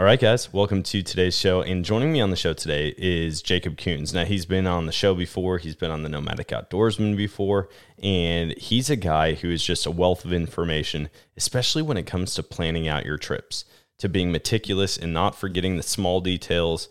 All right, guys, welcome to today's show. And joining me on the show today is Jacob Coons. Now, he's been on the show before, he's been on the Nomadic Outdoorsman before, and he's a guy who is just a wealth of information, especially when it comes to planning out your trips, to being meticulous and not forgetting the small details,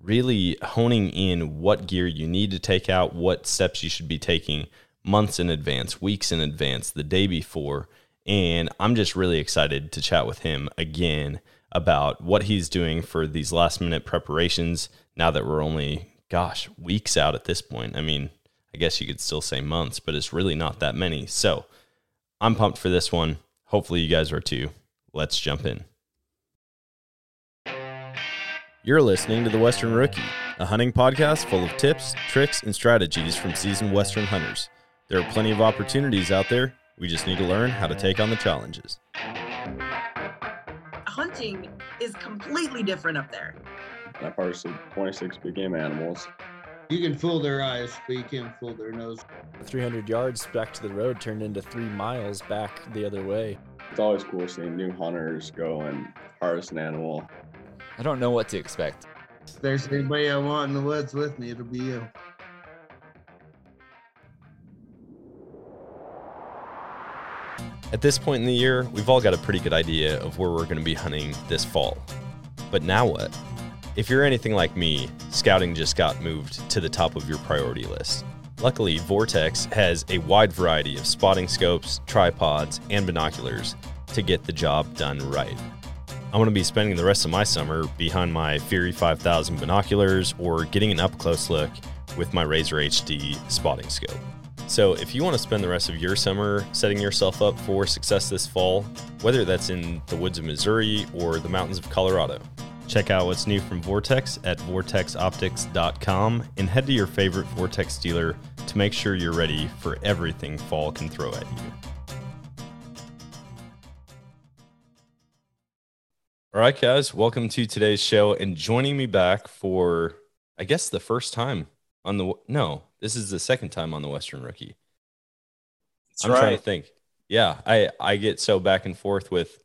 really honing in what gear you need to take out, what steps you should be taking months in advance, weeks in advance, the day before. And I'm just really excited to chat with him again about what he's doing for these last minute preparations now that we're only, gosh, weeks out at this point. I mean, I guess you could still say months, but it's really not that many. So I'm pumped for this one. Hopefully, you guys are too. Let's jump in. You're listening to The Western Rookie, a hunting podcast full of tips, tricks, and strategies from seasoned Western hunters. There are plenty of opportunities out there. We just need to learn how to take on the challenges hunting is completely different up there. I've harvested 26 big game animals. You can fool their eyes, but you can't fool their nose. 300 yards back to the road turned into three miles back the other way. It's always cool seeing new hunters go and harvest an animal. I don't know what to expect. If there's anybody I want in the woods with me, it'll be you. At this point in the year, we've all got a pretty good idea of where we're going to be hunting this fall. But now what? If you're anything like me, scouting just got moved to the top of your priority list. Luckily, Vortex has a wide variety of spotting scopes, tripods, and binoculars to get the job done right. I'm going to be spending the rest of my summer behind my Fury 5000 binoculars or getting an up close look with my Razor HD spotting scope. So, if you want to spend the rest of your summer setting yourself up for success this fall, whether that's in the woods of Missouri or the mountains of Colorado, check out what's new from Vortex at vortexoptics.com and head to your favorite Vortex dealer to make sure you're ready for everything fall can throw at you. All right, guys, welcome to today's show. And joining me back for, I guess, the first time on the no, this is the second time on the Western Rookie. That's I'm right. trying to think. Yeah, I I get so back and forth with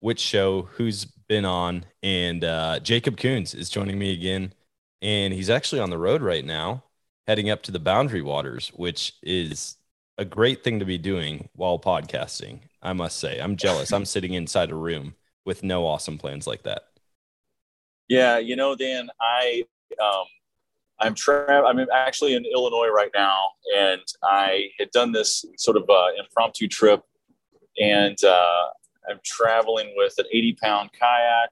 which show, who's been on, and uh, Jacob Coons is joining me again, and he's actually on the road right now, heading up to the Boundary Waters, which is a great thing to be doing while podcasting. I must say, I'm jealous. I'm sitting inside a room with no awesome plans like that. Yeah, you know, Dan, I um, I'm tra- I'm actually in Illinois right now, and I had done this sort of uh, impromptu trip, and uh, I'm traveling with an 80 pound kayak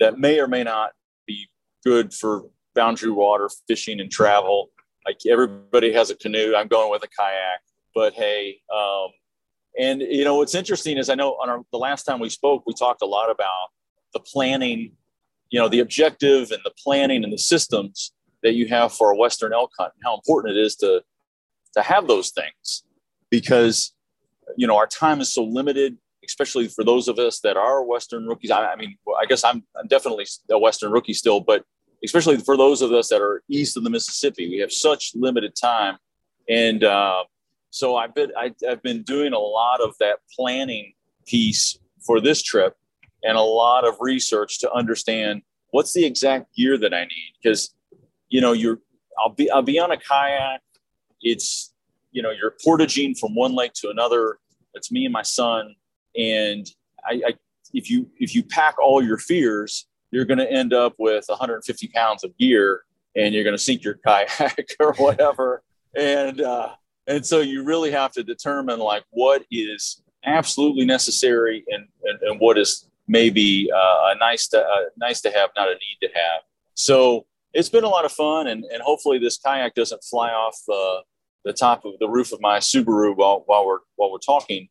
that may or may not be good for boundary water fishing and travel. Like everybody has a canoe, I'm going with a kayak. But hey, um, and you know what's interesting is I know on our, the last time we spoke, we talked a lot about the planning, you know, the objective and the planning and the systems that you have for a Western elk hunt and how important it is to to have those things. Because you know our time is so limited especially for those of us that are western rookies. I, I mean i guess I'm, I'm definitely a western rookie still but especially for those of us that are east of the mississippi we have such limited time. And uh, so i've been I, i've been doing a lot of that planning piece for this trip and a lot of research to understand what's the exact gear that i need. Because you know, you're I'll be I'll be on a kayak. It's you know, you're portaging from one lake to another. It's me and my son, and I, I if you if you pack all your fears, you're going to end up with 150 pounds of gear, and you're going to sink your kayak or whatever. And, uh, and so you really have to determine like what is absolutely necessary and, and, and what is maybe uh, a nice to, uh, nice to have, not a need to have. So it's been a lot of fun and, and hopefully this kayak doesn't fly off the, the top of the roof of my Subaru while, while we're, while we're talking,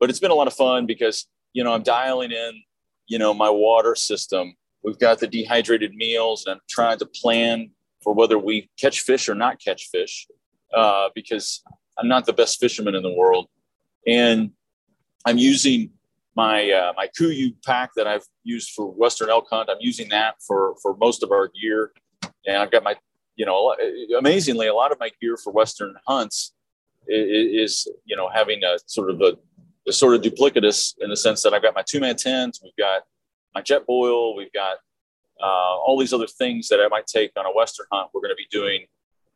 but it's been a lot of fun because, you know, I'm dialing in, you know, my water system. We've got the dehydrated meals and I'm trying to plan for whether we catch fish or not catch fish uh, because I'm not the best fisherman in the world. And I'm using my uh, my Kuiu pack that I've used for Western elk hunt. I'm using that for for most of our gear, and I've got my you know amazingly a lot of my gear for Western hunts is, you know having a sort of a, a sort of duplicitous in the sense that I've got my two man tent, we've got my Jetboil, we've got uh, all these other things that I might take on a Western hunt. We're going to be doing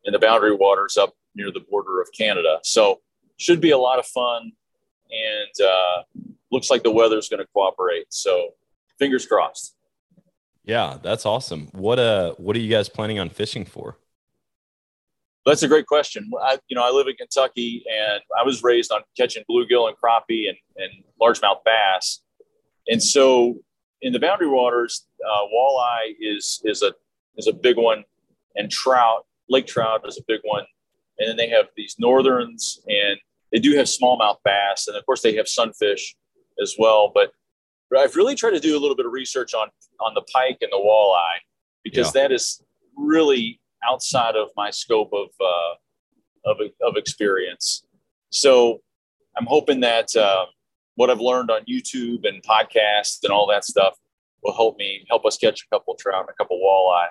in the boundary waters up near the border of Canada. So should be a lot of fun, and uh, looks like the weather's going to cooperate. So fingers crossed. Yeah, that's awesome. What uh, what are you guys planning on fishing for? That's a great question. I, you know, I live in Kentucky, and I was raised on catching bluegill and crappie and, and largemouth bass, and so in the boundary waters, uh, walleye is is a is a big one, and trout, lake trout is a big one, and then they have these northerns, and they do have smallmouth bass, and of course they have sunfish as well. But I've really tried to do a little bit of research on on the pike and the walleye because yeah. that is really outside of my scope of uh, of, of experience. So I'm hoping that uh, what I've learned on YouTube and podcasts and all that stuff will help me help us catch a couple trout and a couple walleye.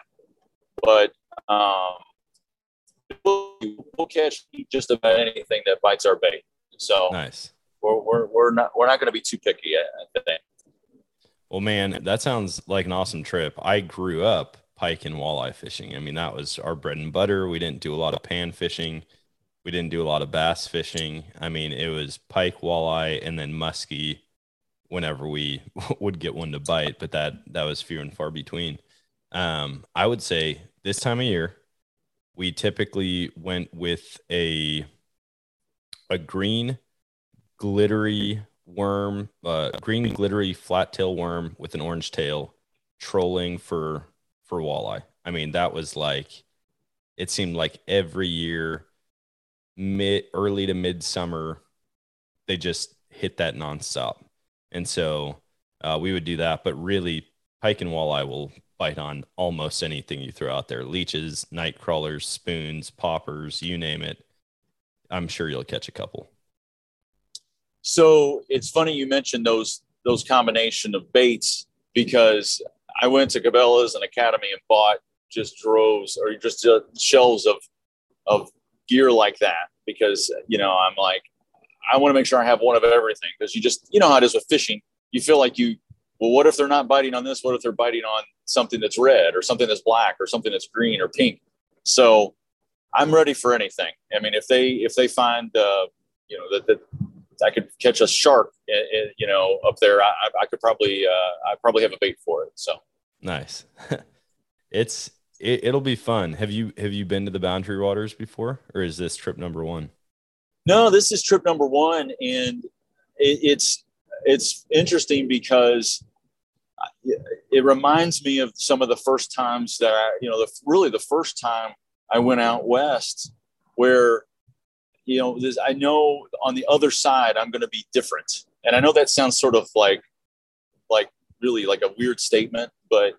But um, we'll, catch just about anything that bites our bait. So nice. We're, we're, we're not we're not going to be too picky. I think. Well, man, that sounds like an awesome trip. I grew up pike and walleye fishing. I mean, that was our bread and butter. We didn't do a lot of pan fishing. We didn't do a lot of bass fishing. I mean, it was pike, walleye, and then muskie whenever we would get one to bite, but that that was few and far between. Um, I would say this time of year, we typically went with a a green glittery worm, uh, green glittery flat tail worm with an orange tail, trolling for for walleye. I mean, that was like it seemed like every year, mid early to midsummer, they just hit that nonstop, and so uh, we would do that. But really, pike and walleye will bite on almost anything you throw out there: leeches, night crawlers, spoons, poppers, you name it. I'm sure you'll catch a couple. So it's funny you mentioned those those combination of baits because I went to Cabela's and Academy and bought just droves or just uh, shelves of of gear like that because you know I'm like I want to make sure I have one of everything because you just you know how it is with fishing. You feel like you well what if they're not biting on this? What if they're biting on something that's red or something that's black or something that's green or pink? So I'm ready for anything. I mean if they if they find uh, you know that, that I could catch a shark, eh, eh, you know, up there. I, I could probably, uh, I probably have a bait for it. So nice. it's it, will be fun. Have you have you been to the Boundary Waters before, or is this trip number one? No, this is trip number one, and it, it's it's interesting because it reminds me of some of the first times that I, you know, the really the first time I went out west, where you know, this, I know on the other side I'm going to be different, and I know that sounds sort of like, like really like a weird statement, but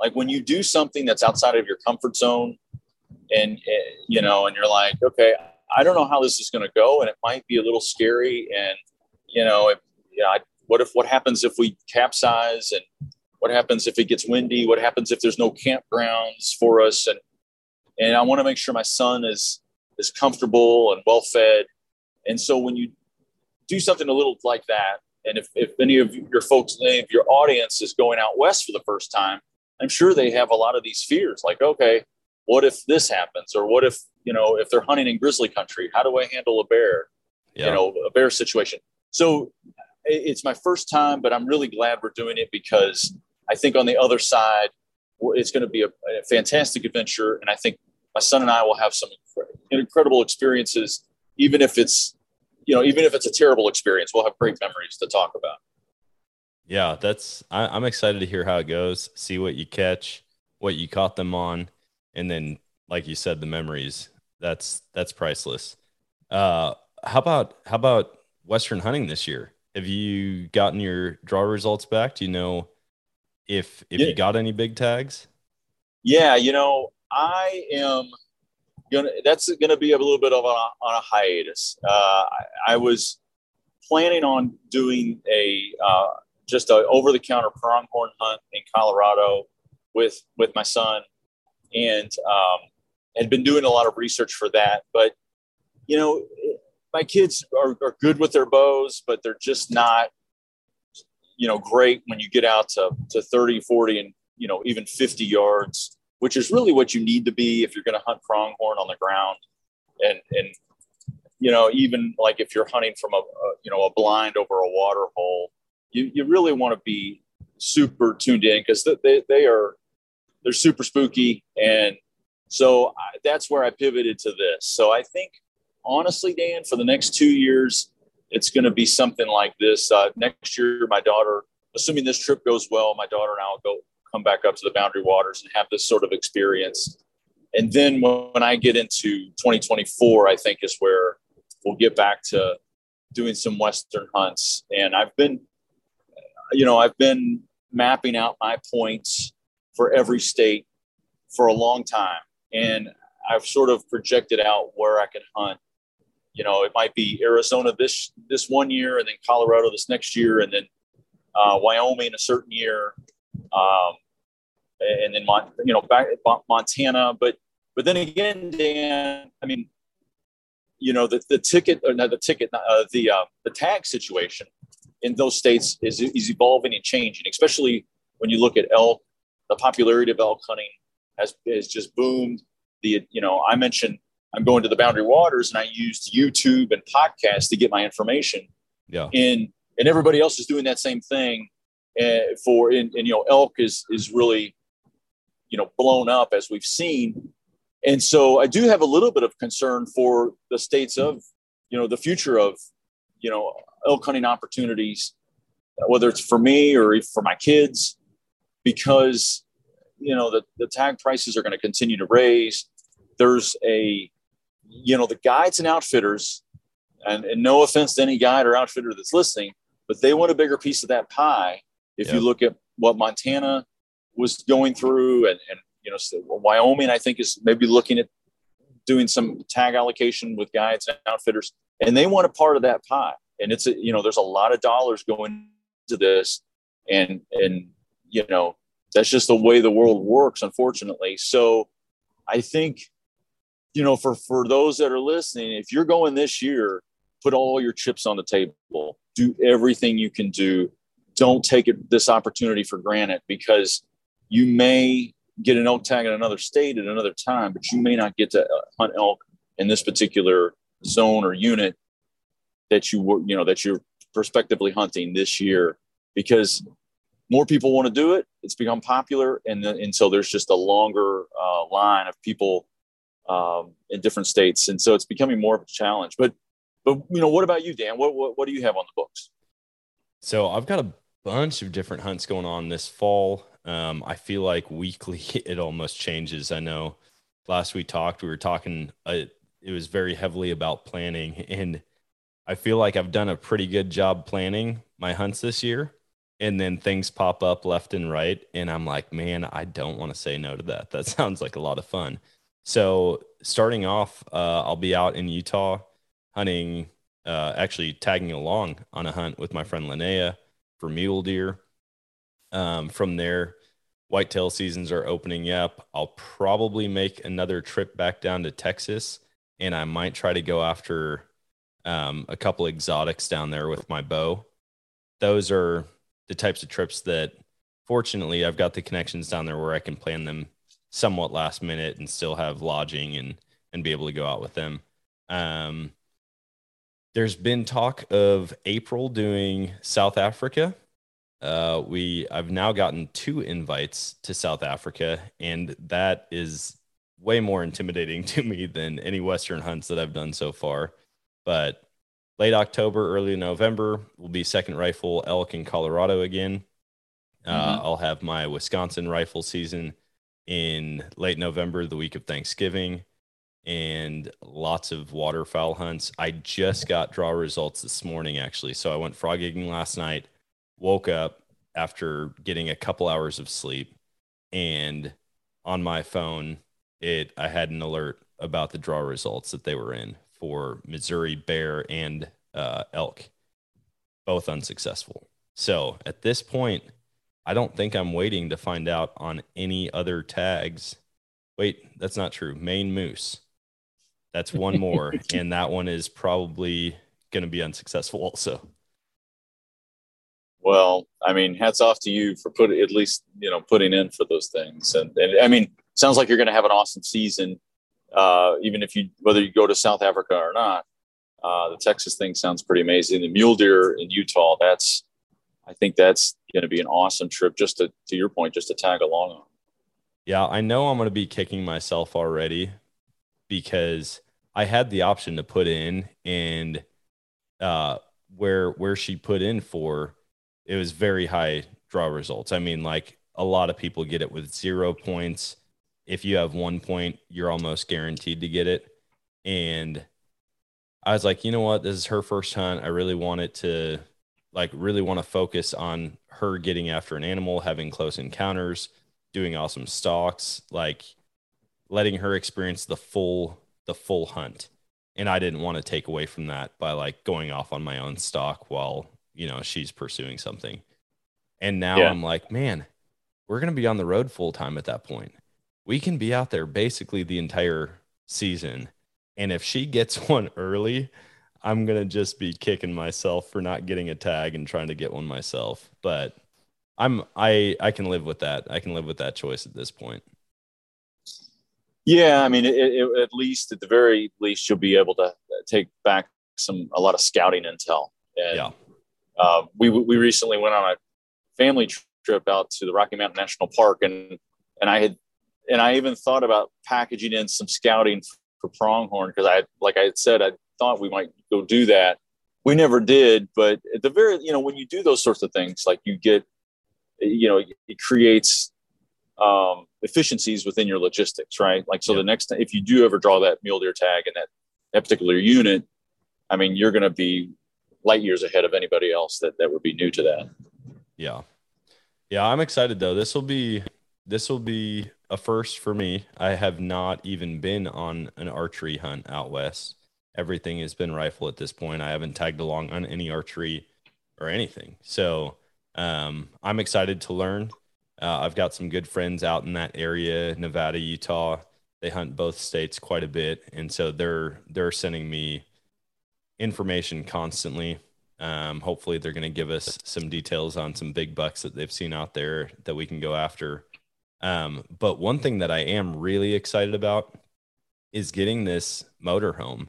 like when you do something that's outside of your comfort zone, and eh, you know, and you're like, okay, I don't know how this is going to go, and it might be a little scary, and you know, if, you know, I, what if what happens if we capsize, and what happens if it gets windy? What happens if there's no campgrounds for us? And and I want to make sure my son is is comfortable and well fed. And so when you do something a little like that, and if, if any of your folks, any of your audience is going out west for the first time, I'm sure they have a lot of these fears like, okay, what if this happens? Or what if, you know, if they're hunting in grizzly country, how do I handle a bear? Yeah. You know, a bear situation. So it's my first time, but I'm really glad we're doing it because I think on the other side, it's going to be a, a, fantastic adventure. And I think my son and I will have some incredible experiences, even if it's, you know, even if it's a terrible experience, we'll have great memories to talk about. Yeah, that's, I, I'm excited to hear how it goes, see what you catch, what you caught them on. And then, like you said, the memories that's, that's priceless. Uh, how about, how about Western hunting this year? Have you gotten your draw results back? Do you know if if yeah. you got any big tags? Yeah, you know, I am gonna. That's gonna be a little bit of a, on a hiatus. Uh, I, I, was planning on doing a uh, just a over the counter pronghorn hunt in Colorado with with my son, and um, had been doing a lot of research for that. But you know, my kids are, are good with their bows, but they're just not you know great when you get out to, to 30 40 and you know even 50 yards which is really what you need to be if you're going to hunt pronghorn on the ground. And and you know even like if you're hunting from a, a you know a blind over a water hole you, you really want to be super tuned in because they, they are they're super spooky. And so I, that's where i pivoted to this. So i think honestly dan for the next two years it's going to be something like this. Uh, next year, my daughter, assuming this trip goes well, my daughter and I will go come back up to the Boundary Waters and have this sort of experience. And then when I get into 2024, I think is where we'll get back to doing some Western hunts. And I've been, you know, I've been mapping out my points for every state for a long time. And I've sort of projected out where I can hunt you know, it might be Arizona this this one year, and then Colorado this next year, and then uh, Wyoming a certain year, um, and then you know back Montana. But but then again, Dan, I mean, you know, the, the ticket or not the ticket, uh, the uh, the tag situation in those states is is evolving and changing, especially when you look at elk. The popularity of elk hunting has has just boomed. The you know I mentioned I'm going to the Boundary Waters, and I used YouTube and podcasts to get my information. Yeah. And and everybody else is doing that same thing. Uh, for and, and you know, elk is is really, you know, blown up as we've seen. And so I do have a little bit of concern for the states of, you know, the future of, you know, elk hunting opportunities, whether it's for me or for my kids, because you know the, the tag prices are going to continue to raise. There's a you know, the guides and outfitters, and, and no offense to any guide or outfitter that's listening, but they want a bigger piece of that pie. If yep. you look at what Montana was going through, and, and you know, Wyoming, I think is maybe looking at doing some tag allocation with guides and outfitters, and they want a part of that pie. And it's a, you know, there's a lot of dollars going to this, and and you know, that's just the way the world works, unfortunately. So, I think you know, for for those that are listening, if you're going this year, put all your chips on the table. Do everything you can do. Don't take it, this opportunity for granted because you may get an elk tag in another state at another time, but you may not get to uh, hunt elk in this particular zone or unit that you were, you know, that you're prospectively hunting this year because more people want to do it. It's become popular, and, the, and so there's just a longer uh, line of people um, in different states, and so it's becoming more of a challenge. But but you know, what about you, Dan? What what, what do you have on the books? So I've got a bunch of different hunts going on this fall. Um, I feel like weekly it almost changes. I know last we talked, we were talking. Uh, it was very heavily about planning, and I feel like I've done a pretty good job planning my hunts this year. And then things pop up left and right, and I'm like, man, I don't want to say no to that. That sounds like a lot of fun. So starting off, uh, I'll be out in Utah hunting, uh, actually tagging along on a hunt with my friend Linnea for mule deer. Um, from there, whitetail seasons are opening up. I'll probably make another trip back down to Texas, and I might try to go after um, a couple exotics down there with my bow. Those are the types of trips that, fortunately, I've got the connections down there where I can plan them somewhat last minute and still have lodging and and be able to go out with them. Um, there's been talk of April doing South Africa. Uh, we I've now gotten two invites to South Africa, and that is way more intimidating to me than any Western hunts that I've done so far. But late October, early November will be second rifle elk in Colorado again. Uh, Mhm. I'll have my Wisconsin rifle season in late November, the week of Thanksgiving, and lots of waterfowl hunts. I just got draw results this morning, actually. So I went frog gigging last night, woke up after getting a couple hours of sleep, and on my phone, it I had an alert about the draw results that they were in for Missouri bear and uh, elk, both unsuccessful. So at this point, I don't think I'm waiting to find out on any other tags. Wait, that's not true. Maine moose. That's one more, and that one is probably going to be unsuccessful also. Well, I mean, hats off to you for put at least you know putting in for those things, and, and I mean, sounds like you're going to have an awesome season, uh, even if you whether you go to South Africa or not. Uh, the Texas thing sounds pretty amazing. The mule deer in Utah, that's I think that's going to be an awesome trip. Just to to your point, just to tag along on. Yeah, I know I'm going to be kicking myself already because I had the option to put in and uh where where she put in for it was very high draw results. I mean like a lot of people get it with 0 points. If you have 1 point, you're almost guaranteed to get it. And I was like, "You know what? This is her first hunt. I really want it to like really want to focus on her getting after an animal, having close encounters, doing awesome stalks, like letting her experience the full the full hunt. And I didn't want to take away from that by like going off on my own stock while, you know, she's pursuing something. And now Yeah. I'm like, man, we're going to be on the road full time at that point. We can be out there basically the entire season. And if she gets one early, I'm going to just be kicking myself for not getting a tag and trying to get one myself. But I'm I I can live with that. I can live with that choice at this point. Yeah, I mean, it, it, at least at the very least, you'll be able to take back some a lot of scouting intel. And, Yeah. uh, we we recently went on a family trip out to the Rocky Mountain National Park, and and I had and I even thought about packaging in some scouting for pronghorn because I like I had said, I thought we might go do that. We never did, but at the very you know when you do those sorts of things, like you get, you know, it creates um, efficiencies within your logistics, right? Like, so the next time, if you do ever draw that mule deer tag in that, that particular unit, I mean, you're going to be light years ahead of anybody else that, that would be new to that. Yeah. Yeah, I'm excited though. This will be this will be a first for me. I have not even been on an archery hunt out west. Everything has been rifle at this point. I haven't tagged along on any archery or anything. So um, I'm excited to learn. Uh, I've got some good friends out in that area, Nevada, Utah. They hunt both states quite a bit, and so they're they're sending me information constantly. Um, hopefully, they're going to give us some details on some big bucks that they've seen out there that we can go after. Um, but one thing that I am really excited about is getting this motorhome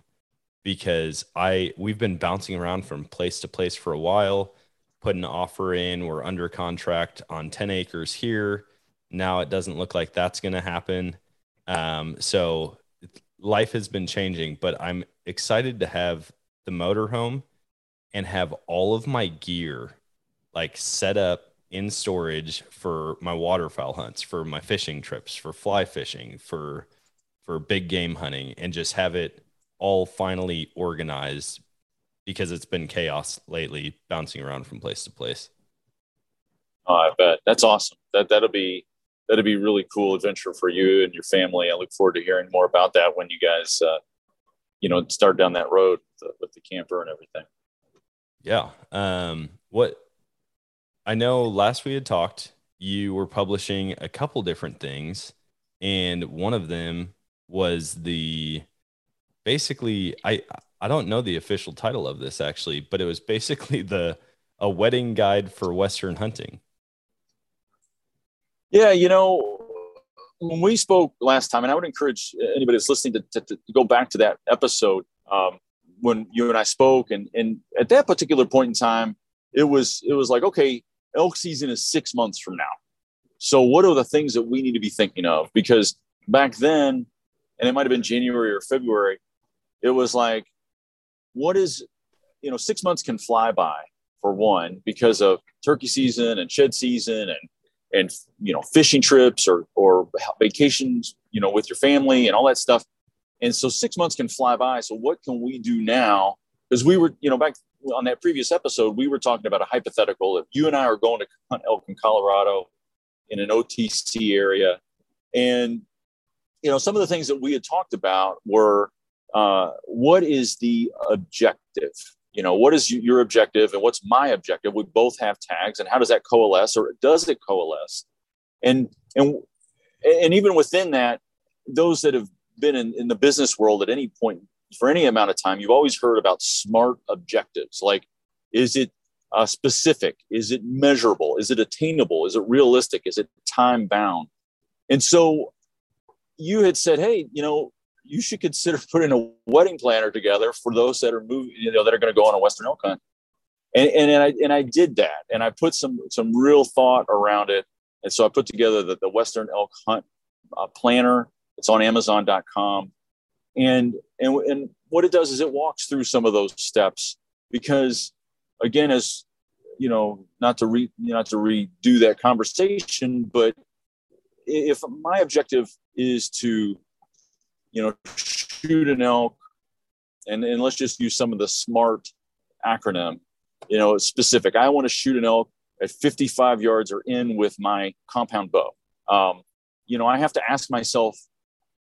because I we've been bouncing around from place to place for a while, put an offer in. We're under contract on 10 acres here. Now it doesn't look like that's going to happen. Um, so life has been changing, but I'm excited to have the motorhome and have all of my gear like set up in storage for my waterfowl hunts, for my fishing trips, for fly fishing, for for big game hunting, and just have it all finally organized because it's been chaos lately, bouncing around from place to place. Oh, I bet that's awesome. That that'll be that'll be really cool adventure for you and your family. I look forward to hearing more about that when you guys, uh, you know, start down that road with the, with the camper and everything. Yeah. Um, what I know last we had talked, you were publishing a couple different things, and one of them was the basically I I don't know the official title of this actually, but it was basically the a wedding guide for Western hunting. Yeah, you know, when we spoke last time, and I would encourage anybody that's listening to, to, to go back to that episode um, when you and I spoke, and and at that particular point in time, it was it was like, okay, elk season is six months from now. So, what are the things that we need to be thinking of? Because back then, and it might have been January or February, it was like, what is, you know, six months can fly by for one because of turkey season and shed season and and you know fishing trips or or vacations you know with your family and all that stuff. And so six months can fly by. So what can we do now? Because we were you know back on that previous episode we were talking about a hypothetical if you and i are going to hunt elk in colorado in an otc area. And you know some of the things that we had talked about were uh, what is the objective? You know what is your objective and what's my objective? We both have tags and how does that coalesce or does it coalesce? And and and even within that those that have been in, in the business world at any point for any amount of time you've always heard about smart objectives. Like is it uh, specific? Is it measurable? Is it attainable? Is it realistic? Is it time bound and so you had said hey you know you should consider putting a wedding planner together for those that are moving, you know, that are going to go on a Western elk hunt. And, and, and I and I did that, and I put some some real thought around it, and so I put together the, the Western elk hunt uh, planner. It's on Amazon.com, and and and what it does is it walks through some of those steps because, again, as you know, not to re not to redo that conversation, but if my objective is to you know, shoot an elk, and, and let's just use some of the smart acronym, you know, specific. I want to shoot an elk at 55 yards or in with my compound bow. Um, you know, I have to ask myself,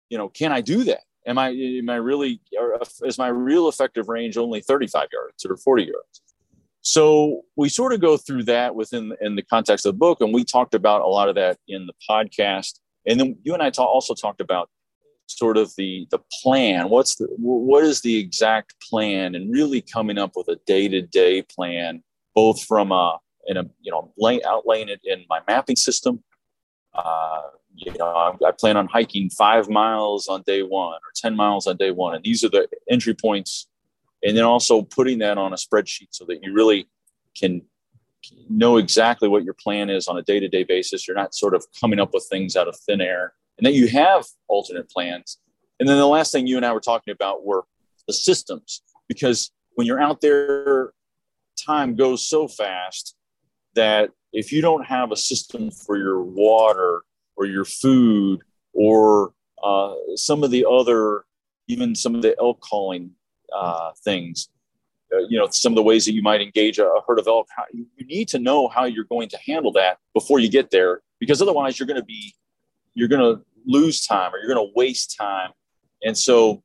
you know, can I do that? Am I, am I really, is my real effective range only 35 yards or 40 yards? So we sort of go through that within in the context of the book, and we talked about a lot of that in the podcast. And then you and I ta- also talked about sort of the the plan. What's the what is the exact plan and really coming up with a day-to-day plan both from a in a you know lay, outlaying it in my mapping system. Uh, you know I, I plan on hiking five miles on day one or 10 miles on day one. And these are the entry points. And then also putting that on a spreadsheet so that you really can know exactly what your plan is on a day-to-day basis. You're not sort of coming up with things out of thin air and that you have alternate plans. And then the last thing you and I were talking about were the systems, because when you're out there, time goes so fast that if you don't have a system for your water or your food or uh, some of the other, even some of the elk calling uh, things, uh, you know, some of the ways that you might engage a, a herd of elk, you need to know how you're going to handle that before you get there, because otherwise you're going to be you're going to lose time or you're going to waste time. And so,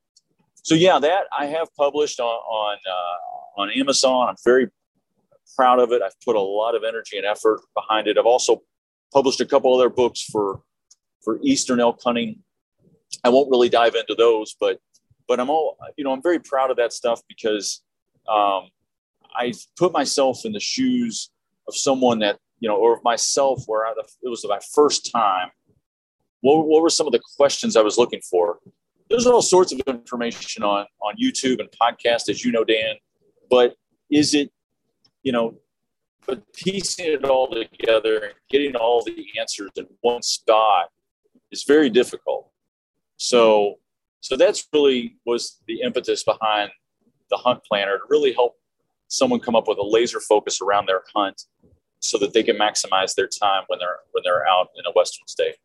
so yeah, that I have published on on uh, on Amazon. I'm very proud of it. I've put a lot of energy and effort behind it. I've also published a couple other books for for eastern elk hunting. I won't really dive into those, but but I'm all you know I'm very proud of that stuff because um, I put myself in the shoes of someone that you know or of myself where I, it was my first time what, what were some of the questions I was looking for? There's all sorts of information on on YouTube and podcast, as you know, Dan. But is it, you know, but piecing it all together and getting all the answers in one spot is very difficult. So, so that's really was the impetus behind the hunt planner to really help someone come up with a laser focus around their hunt so that they can maximize their time when they're when they're out in a western state.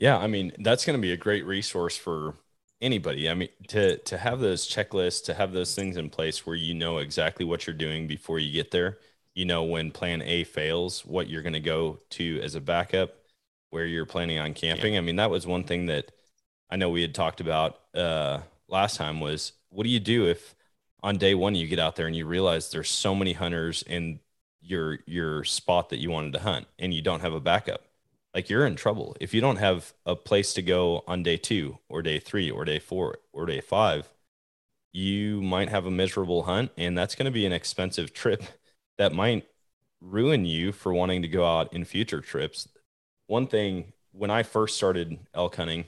Yeah, I mean, that's going to be a great resource for anybody. I mean, to to have those checklists, to have those things in place where you know exactly what you're doing before you get there. You know when plan A fails, what you're going to go to as a backup, where you're planning on camping. Yeah. I mean, that was one thing that I know we had talked about uh, last time was what do you do if on day one you get out there and you realize there's so many hunters in your your spot that you wanted to hunt and you don't have a backup like you're in trouble. If you don't have a place to go on day two or day three or day four or day five you might have a miserable hunt and that's going to be an expensive trip that might ruin you for wanting to go out in future trips. One thing when i first started elk hunting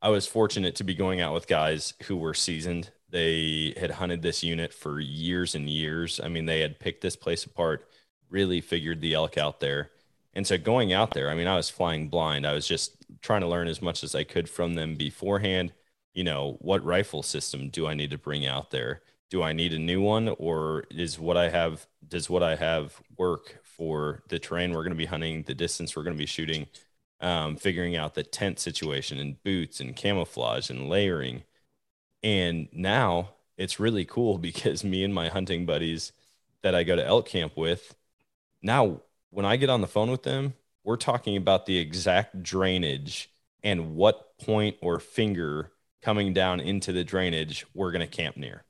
i was fortunate to be going out with guys who were seasoned. They had hunted this unit for years and years. I mean they had picked this place apart really figured the elk out there. And so going out there, I mean, I was flying blind. I was just trying to learn as much as I could from them beforehand. You know, what rifle system do I need to bring out there? Do I need a new one or is what I have does what I have work for the terrain we're going to be hunting, the distance we're going to be shooting, um, figuring out the tent situation and boots and camouflage and layering. And now it's really cool because me and my hunting buddies that I go to elk camp with, now when I get on the phone with them, we're talking about the exact drainage and what point or finger coming down into the drainage we're going to camp near.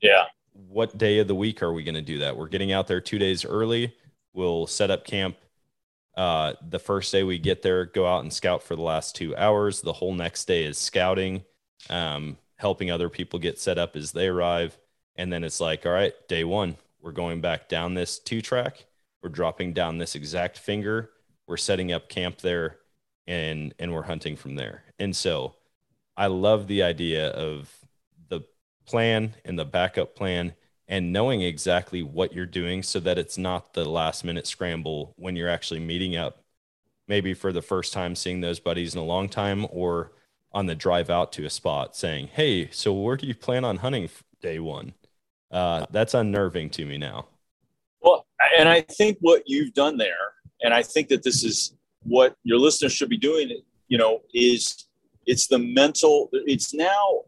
Yeah. What day of the week are we going to do that? We're getting out there two days early. We'll set up camp uh, the first day we get there, go out and scout for the last two hours. The whole next day is scouting, um, helping other people get set up as they arrive. And then it's like, all right, day one, we're going back down this two track. We're dropping down this exact finger. We're setting up camp there and and we're hunting from there. And so I love the idea of the plan and the backup plan and knowing exactly what you're doing so that it's not the last minute scramble when you're actually meeting up maybe for the first time seeing those buddies in a long time or on the drive out to a spot saying hey so where do you plan on hunting day one uh, that's unnerving to me now and i think what you've done there and i think that this is what your listeners should be doing you know is it's the mental it's now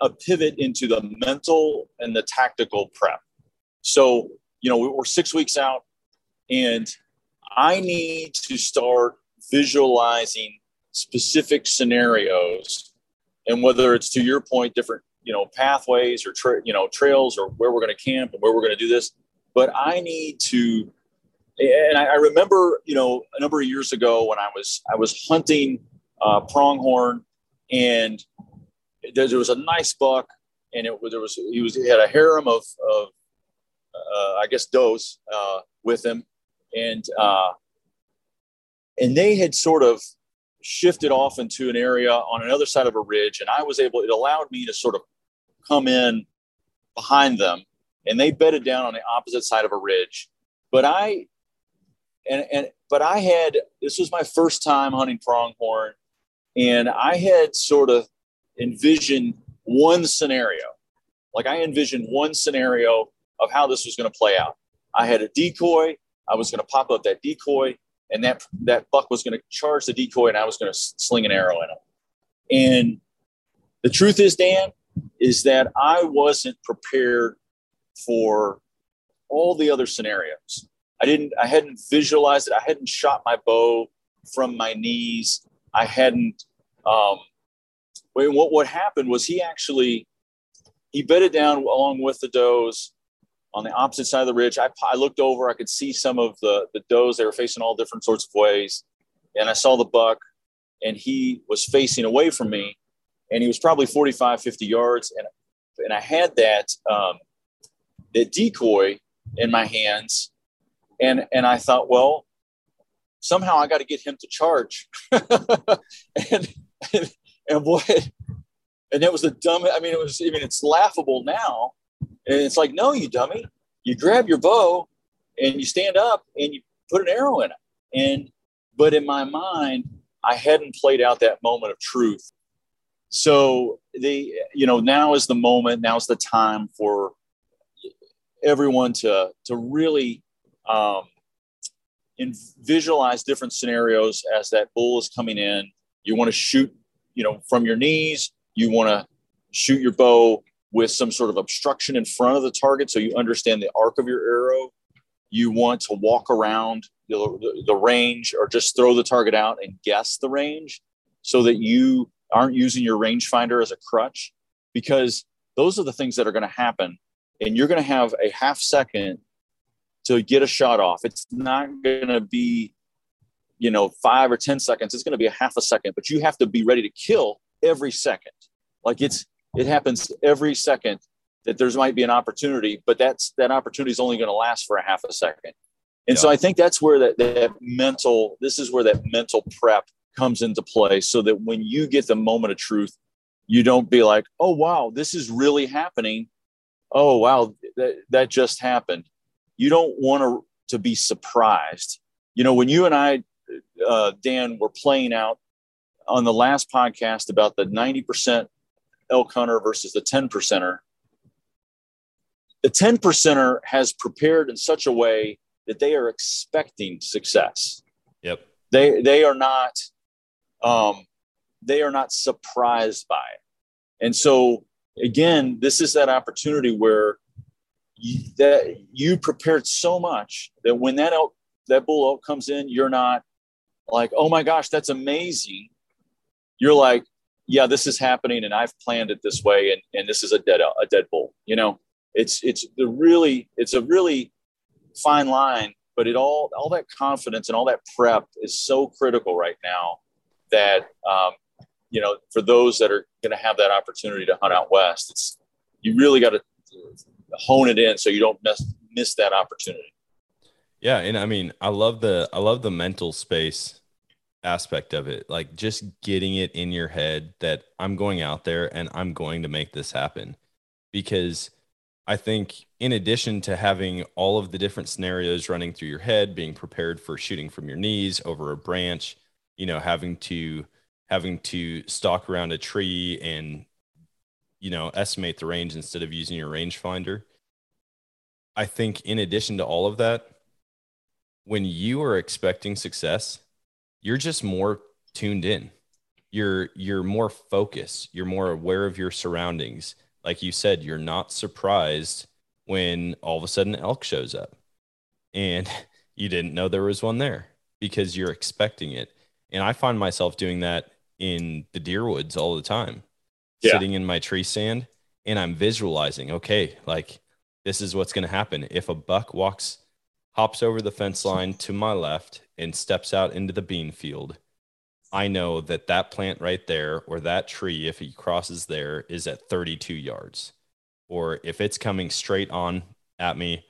a pivot into the mental and the tactical prep. So, you know, we're six weeks out and I need to start visualizing specific scenarios and whether it's to your point, different, you know, pathways or, tra- you know, trails or where we're going to camp and where we're going to do this. But I need to, and I, I remember, you know, a number of years ago when I was, I was hunting uh, pronghorn and there, was a nice buck, and it there was he was he had a harem of of uh, I guess does uh, with him, and uh, and they had sort of shifted off into an area on another side of a ridge, and I was able. It allowed me to sort of come in behind them, and they bedded down on the opposite side of a ridge. But I and and but I had this was my first time hunting pronghorn, and I had sort of envisioned one scenario. Like I envisioned one scenario of how this was going to play out. I had a decoy. I was going to pop up that decoy, and that that buck was going to charge the decoy, and I was going to sling an arrow in him. And the truth is, Dan, is that I wasn't prepared for all the other scenarios. I didn't. I hadn't visualized it. I hadn't shot my bow from my knees. I hadn't um, what what happened was he actually he bedded down along with the does on the opposite side of the ridge. I, I looked over, I could see some of the the does. They were facing all different sorts of ways, and I saw the buck, and he was facing away from me, and he was probably 45, 50 yards, and and I had that um, that decoy in my hands, and and I thought, well, somehow I got to get him to charge, and, and and what and it was the dumb i mean it was i mean it's laughable now. And it's like no you dummy. You grab your bow and you stand up and you put an arrow in it. And but in my mind i hadn't played out that moment of truth. So the you know now is the moment now's the time for everyone to to really um, visualize different scenarios as that bull is coming in you want to shoot you know, from your knees. You want to shoot your bow with some sort of obstruction in front of the target so you understand the arc of your arrow. You want to walk around the, the range or just throw the target out and guess the range so that you aren't using your rangefinder as a crutch because those are the things that are going to happen. And you're going to have a half second to get a shot off. It's not going to be you know, five or 10 seconds, it's going to be a half a second, but you have to be ready to kill every second. Like it's, it happens every second that there's might be an opportunity, but that's, that opportunity is only going to last for a half a second. And yeah. so I think that's where that, that mental, this is where that mental prep comes into play so that when you get the moment of truth, you don't be like, oh, wow, this is really happening. Oh, wow, that, that just happened. You don't want to to be surprised. You know, when you and I, uh, Dan, were playing out on the last podcast about the 90% elk hunter versus the 10 percenter, the 10 percenter has prepared in such a way that they are expecting success. Yep. They they are not um, they are not surprised by it. And so again, this is that opportunity where you, that you prepared so much that when that elk, that bull elk comes in, you're not like, oh my gosh, that's amazing. You're like, yeah, this is happening, and I've planned it this way, and, and this is a dead a dead bull. You know, it's it's the really it's a really fine line, but it all all that confidence and all that prep is so critical right now that um, you know for those that are going to have that opportunity to hunt out west, it's you really got to hone it in so you don't miss miss that opportunity. Yeah, and I mean, I love the I love the mental space aspect of it. Like just getting it in your head that I'm going out there and I'm going to make this happen. Because I think in addition to having all of the different scenarios running through your head, being prepared for shooting from your knees over a branch, you know, having to having to stalk around a tree and you know, estimate the range instead of using your rangefinder. I think in addition to all of that, when you are expecting success, you're just more tuned in. You're you're more focused. You're more aware of your surroundings. Like you said, you're not surprised when all of a sudden elk shows up and you didn't know there was one there because you're expecting it. And I find myself doing that in the deer woods all the time yeah. sitting in my tree stand and I'm visualizing, okay, like this is what's going to happen. If a buck walks, hops over the fence line to my left and steps out into the bean field, I know that that plant right there or that tree, if he crosses there, is at 32 yards. Or if it's coming straight on at me,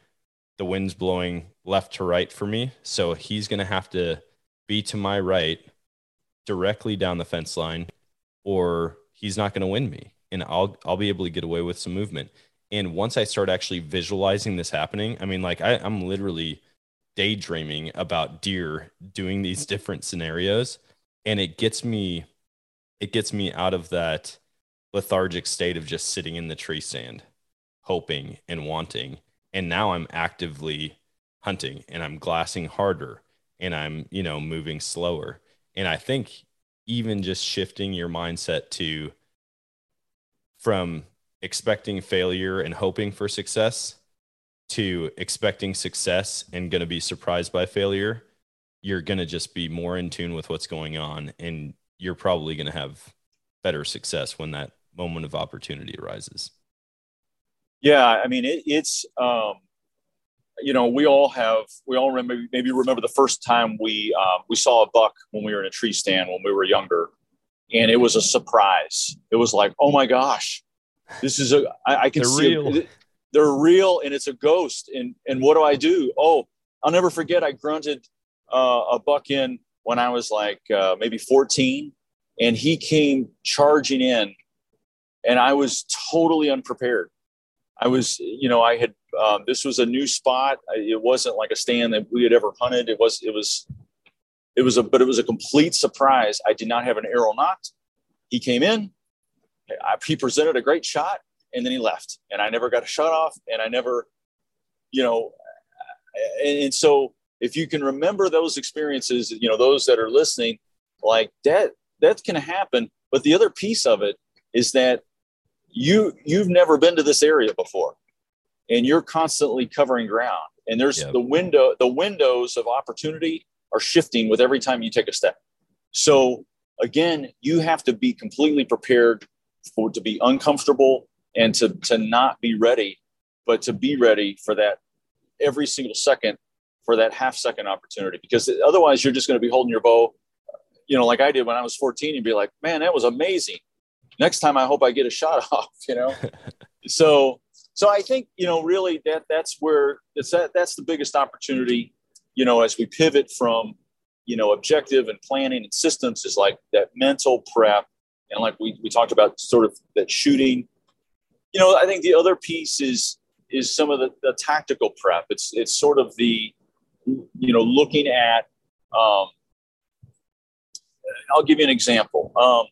the wind's blowing left to right for me. So he's going to have to be to my right directly down the fence line or he's not going to win me and I'll I'll be able to get away with some movement. And once I start actually visualizing this happening, I mean, like I, I'm literally daydreaming about deer doing these different scenarios, and it gets me, it gets me out of that lethargic state of just sitting in the tree stand, hoping and wanting. And now I'm actively hunting, and I'm glassing harder, and I'm you know moving slower. And I think even just shifting your mindset to from expecting failure and hoping for success to expecting success and going to be surprised by failure, you're going to just be more in tune with what's going on and you're probably going to have better success when that moment of opportunity arises. Yeah, I mean it, it's um, you know, we all have, we all remember, maybe remember the first time we um, we saw a buck when we were in a tree stand when we were younger, and it was a surprise. It was like, oh my gosh, this is a, I, I can they're see real. It, they're real, and it's a ghost. And and what do I do? Oh, I'll never forget. I grunted uh, a buck in when I was like uh, maybe 14, and he came charging in, and I was totally unprepared. I was, you know, I had um, this was a new spot. It wasn't like a stand that we had ever hunted. It was, it was, it was a, but it was a complete surprise. I did not have an arrow nocked. He came in, I, he presented a great shot, and then he left, and I never got a shot off, and I never, you know, and, and so if you can remember those experiences, you know, those that are listening, like that, going to happen. But the other piece of it is that you you've never been to this area before and you're constantly covering ground. And there's yep. the window the windows of opportunity are shifting with every time you take a step. So again you have to be completely prepared for to be uncomfortable and to to not be ready but to be ready for that every single second for that half second opportunity. Because otherwise you're just going to be holding your bow you know like i did when i was 14 and be like man that was amazing. Next time i hope i get a shot off you know? So so I think you know really that that's where it's that that's the biggest opportunity. You know, as we pivot from you know objective and planning and systems is like that mental prep and like we, we talked about sort of that shooting you know i think the other piece is is some of the, the tactical prep it's it's sort of the you know, looking at, um, I'll give you an example. Um,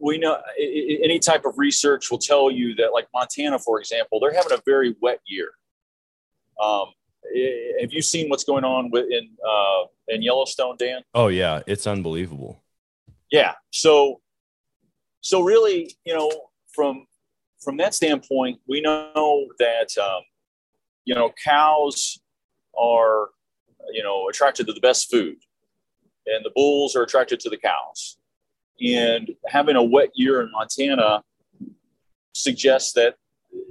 we know any type of research will tell you that, like Montana, for example, they're having a very wet year. Um, have you seen what's going on with in uh, in Yellowstone, Dan? Oh yeah, it's unbelievable. Yeah. So, so really, you know, from from that standpoint, we know that um, you know cows are you know attracted to the best food, and the bulls are attracted to the cows. And having a wet year in Montana suggests that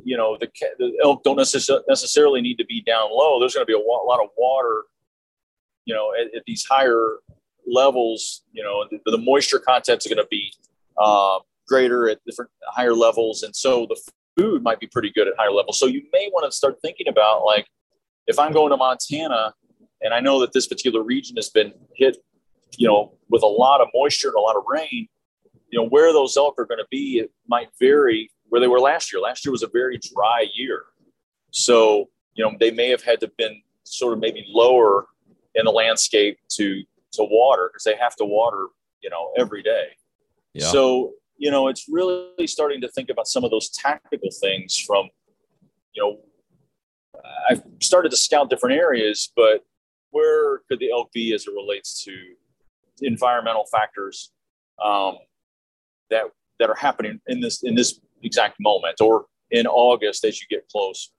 you know the, the elk don't necess- necessarily need to be down low. There's going to be a wa- lot of water, you know, at, at, these higher levels. You know, the, the moisture content is going to be uh, greater at different higher levels, and so the food might be pretty good at higher levels. So you may want to start thinking about like, if I'm going to Montana, and I know that this particular region has been hit, you know, with a lot of moisture and a lot of rain. You know, where those elk are going to be, it might vary where they were last year. Last year was a very dry year. So, you know, they may have had to been sort of maybe lower in the landscape to to water because they have to water, you know, every day. Yeah. So, you know, it's really starting to think about some of those tactical things from, you know, I've started to scout different areas, but where could the elk be as it relates to environmental factors um, that that are happening in this in this exact moment or in August as you get close.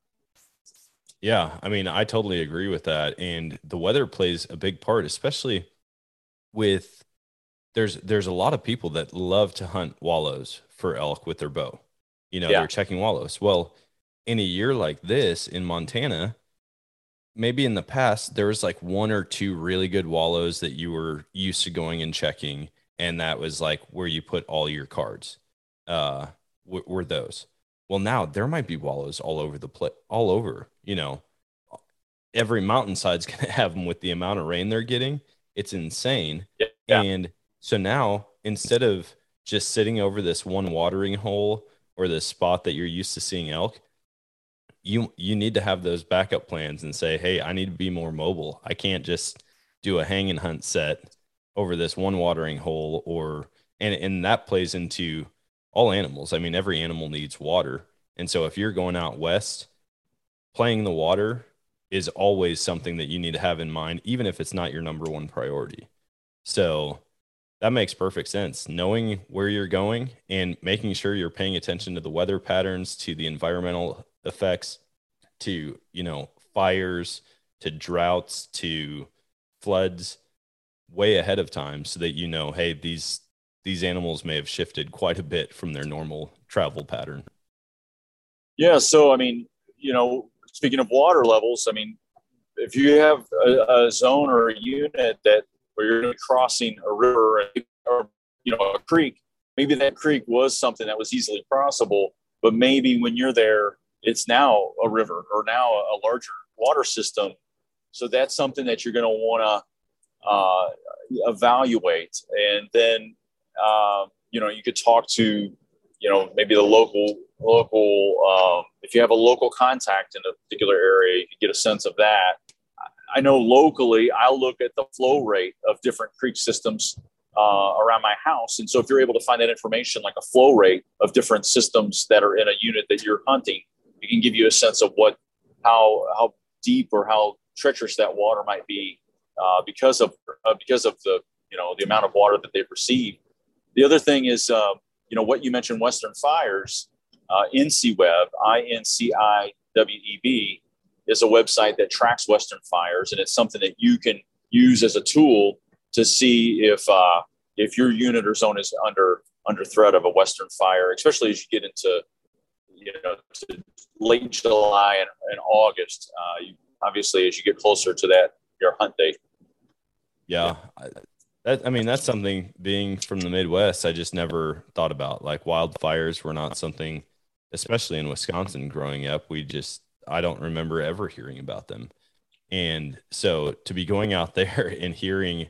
Yeah, I mean, I totally agree with that. And the weather plays a big part, especially with there's there's a lot of people that love to hunt wallows for elk with their bow. You know, yeah. they're checking wallows. Well, in a year like this in Montana, maybe in the past there was like one or two really good wallows that you were used to going and checking and that was like where you put all your cards. Uh w- were those. Well, now there might be wallows all over the place, all over. You know, every mountainside's going to have them with the amount of rain they're getting. It's insane. Yeah. And so now instead of just sitting over this one watering hole or this spot that you're used to seeing elk, you you need to have those backup plans and say, "Hey, I need to be more mobile. I can't just do a hang and hunt set over this one watering hole or and and that plays into all animals. I mean, every animal needs water. And so if you're going out west, playing the water is always something that you need to have in mind, even if it's not your number one priority. So that makes perfect sense. Knowing where you're going and making sure you're paying attention to the weather patterns, to the environmental effects, to, you know, fires, to droughts, to floods way ahead of time so that you know, hey, these these animals may have shifted quite a bit from their normal travel pattern. Yeah. So, I mean, you know, speaking of water levels, I mean, if you have a, a zone or a unit that where you're crossing a river or, you know, a creek, maybe that creek was something that was easily crossable, but maybe when you're there, it's now a river or now a larger water system. So that's something that you're going to want to uh, evaluate. And then um, you know, you could talk to, you know, maybe the local local. Um, if you have a local contact in a particular area, you can get a sense of that. I know locally, I look at the flow rate of different creek systems uh, around my house, and so if you're able to find that information, like a flow rate of different systems that are in a unit that you're hunting, it can give you a sense of what how how deep or how treacherous that water might be uh, because of uh, because of the you know the amount of water that they've received. The other thing is, uh, you know, what you mentioned, Western Fires, uh, InciWeb, I-N-C-I-W-E-B, is a website that tracks Western fires, and it's something that you can use as a tool to see if uh, if your unit or zone is under under threat of a Western fire, especially as you get into you know late July and, and August. Uh, you, obviously, as you get closer to that your hunt date. Yeah, that I mean, that's something being from the Midwest, I just never thought about. Like wildfires were not something, especially in Wisconsin growing up. We just I don't remember ever hearing about them. And so to be going out there and hearing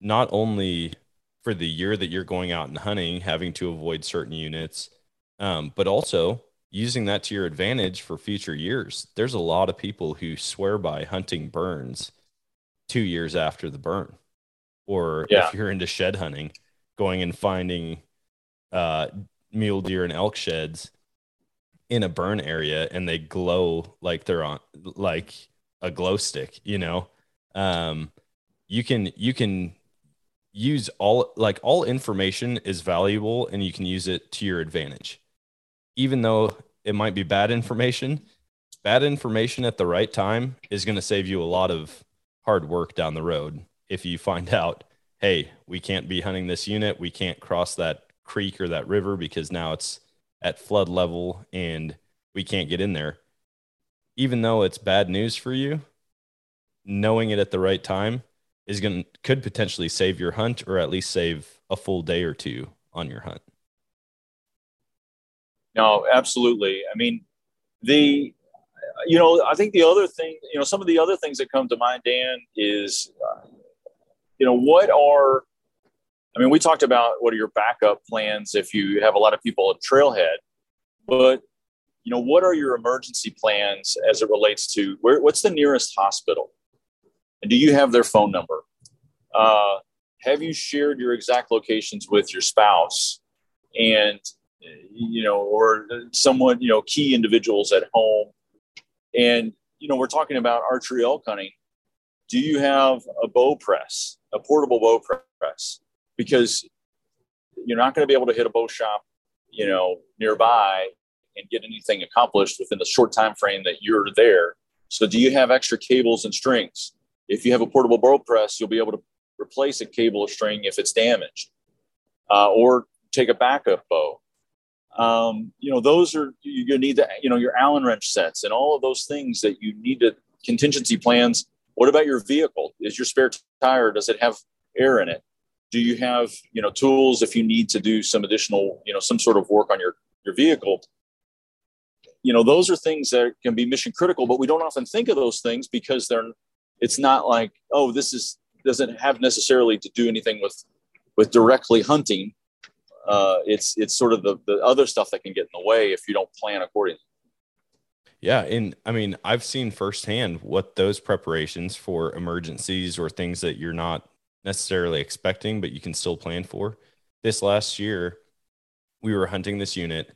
not only for the year that you're going out and hunting, having to avoid certain units, um, but also using that to your advantage for future years. There's a lot of people who swear by hunting burns two years after the burn. Or Yeah. if you're into shed hunting, going and finding uh, mule deer and elk sheds in a burn area and they glow like they're on like a glow stick, you know. Um, you can you can use all like all information is valuable and you can use it to your advantage even though it might be bad information bad information at the right time is going to save you a lot of hard work down the road if you find out hey we can't be hunting this unit. We can't cross that creek or that river because now it's at flood level and we can't get in there. Even though it's bad news for you knowing it at the right time is going to could potentially save your hunt or at least save a full day or two on your hunt No, absolutely. I mean, the, you know, I think the other thing, you know, some of the other things that come to mind, Dan, is, uh, you know, what are, I mean, we talked about what are your backup plans if you have a lot of people at trailhead, but, you know, what are your emergency plans as it relates to where, what's the nearest hospital? And do you have their phone number? Uh, have you shared your exact locations with your spouse? And you know, or someone, you know, key individuals at home. And, you know, we're talking about archery elk hunting. Do you have a bow press, a portable bow press? Because you're not going to be able to hit a bow shop, you know, nearby and get anything accomplished within the short time frame that you're there. So do you have extra cables and strings? If you have a portable bow press, you'll be able to replace a cable or string if it's damaged, uh, or take a backup bow um, you know those are to need the you know your allen wrench sets and all of those things that you need to contingency plans. What about your vehicle? Is your spare tire does it have air in it? Do you have you know tools if you need to do some additional you know some sort of work on your your vehicle? You know those are things that can be mission critical but we don't often think of those things because they're it's not like oh this is doesn't have necessarily to do anything with with directly hunting uh, it's it's sort of the, the other stuff that can get in the way if you don't plan accordingly. Yeah, and I mean, I've seen firsthand what those preparations for emergencies or things that you're not necessarily expecting, but you can still plan for. This last year, we were hunting this unit,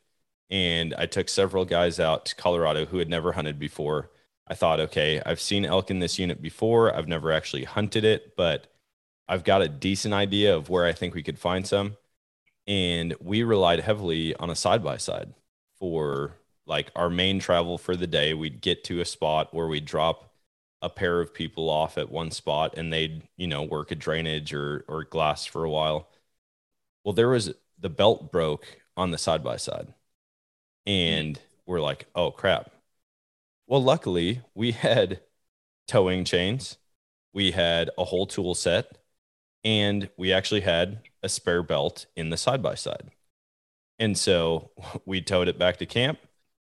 and I took several guys out to Colorado who had never hunted before. I thought, okay, I've seen elk in this unit before. I've never actually hunted it, but I've got a decent idea of where I think we could find some and we relied heavily on a side by side for like our main travel for the day. We'd get to a spot where we'd drop a pair of people off at one spot and they'd, you know, work a drainage or or glass for a while. Well, there was the belt broke on the side by side. And mm-hmm. we're like, "Oh crap." Well, luckily, we had towing chains. We had a whole tool set and we actually had a spare belt in the side by side. And so we towed it back to camp.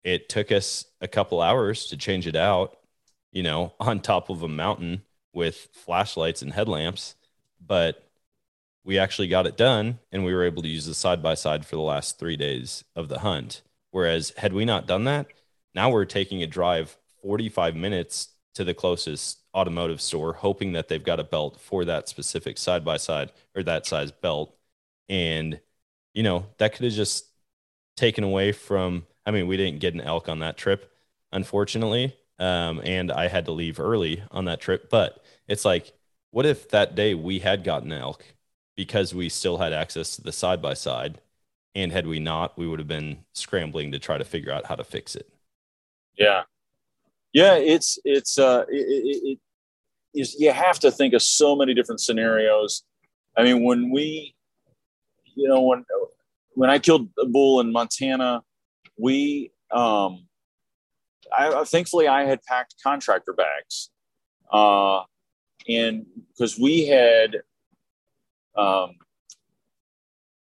It took us a couple hours to change it out, you know, on top of a mountain with flashlights and headlamps, but we actually got it done and we were able to use the side by side for the last 3 days of the hunt. Whereas had we not done that, now we're taking a drive 45 minutes to the closest automotive store, hoping that they've got a belt for that specific side by side or that size belt. And, you know, that could have just taken away from, I mean, we didn't get an elk on that trip, unfortunately. Um, and I had to leave early on that trip. But it's like, what if that day we had gotten elk because we still had access to the side by side? And had we not, we would have been scrambling to try to figure out how to fix it. Yeah, yeah, it's it's uh, it, it, it is you have to think of so many different scenarios. I mean, when we, you know, when when I killed a bull in Montana, we, um, I thankfully I had packed contractor bags, uh, and because we had, um,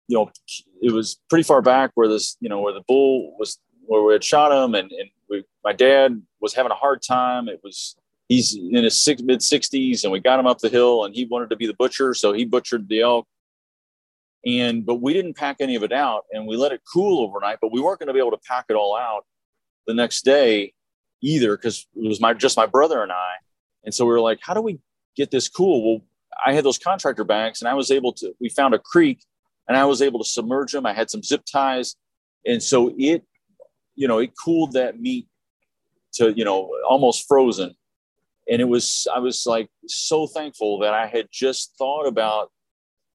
you know, it was pretty far back where this, you know, where the bull was, where we had shot him, and and we, my dad was having a hard time. It was he's in his six, mid 60s and we got him up the hill and he wanted to be the butcher so he butchered the elk and but we didn't pack any of it out and we let it cool overnight but we weren't going to be able to pack it all out the next day either because it was my just my brother and I. And so we were like, how do we get this cool? Well, I had those contractor bags and I was able to, we found a creek and I was able to submerge them. I had some zip ties. And so it, you know, it cooled that meat to, you know, almost frozen. And it was, I was like so thankful that I had just thought about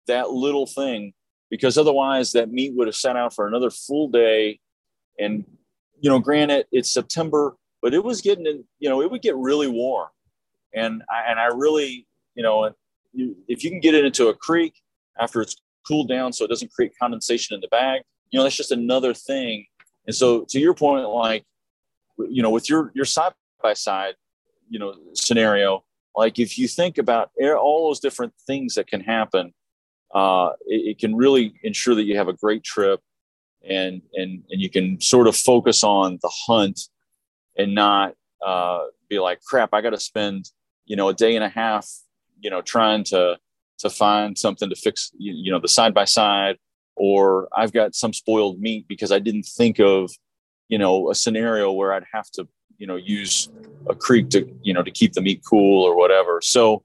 that little thing because otherwise that meat would have sat out for another full day. And, you know, granted, it's September, but it was getting, in, you know, it would get really warm. And I, and I really, you know, if you can get it into a creek after it's cooled down so it doesn't create condensation in the bag, you know, that's just another thing. And so to your point, like, you know, with your, your side by side, you know, scenario, like if you think about all those different things that can happen, uh, it, it can really ensure that you have a great trip and, and, and you can sort of focus on the hunt and not uh, be like, crap, I got to spend, you know, a day and a half you know trying to to find something to fix you, you know the side by side or i've got some spoiled meat because i didn't think of you know a scenario where i'd have to you know use a creek to you know to keep the meat cool or whatever so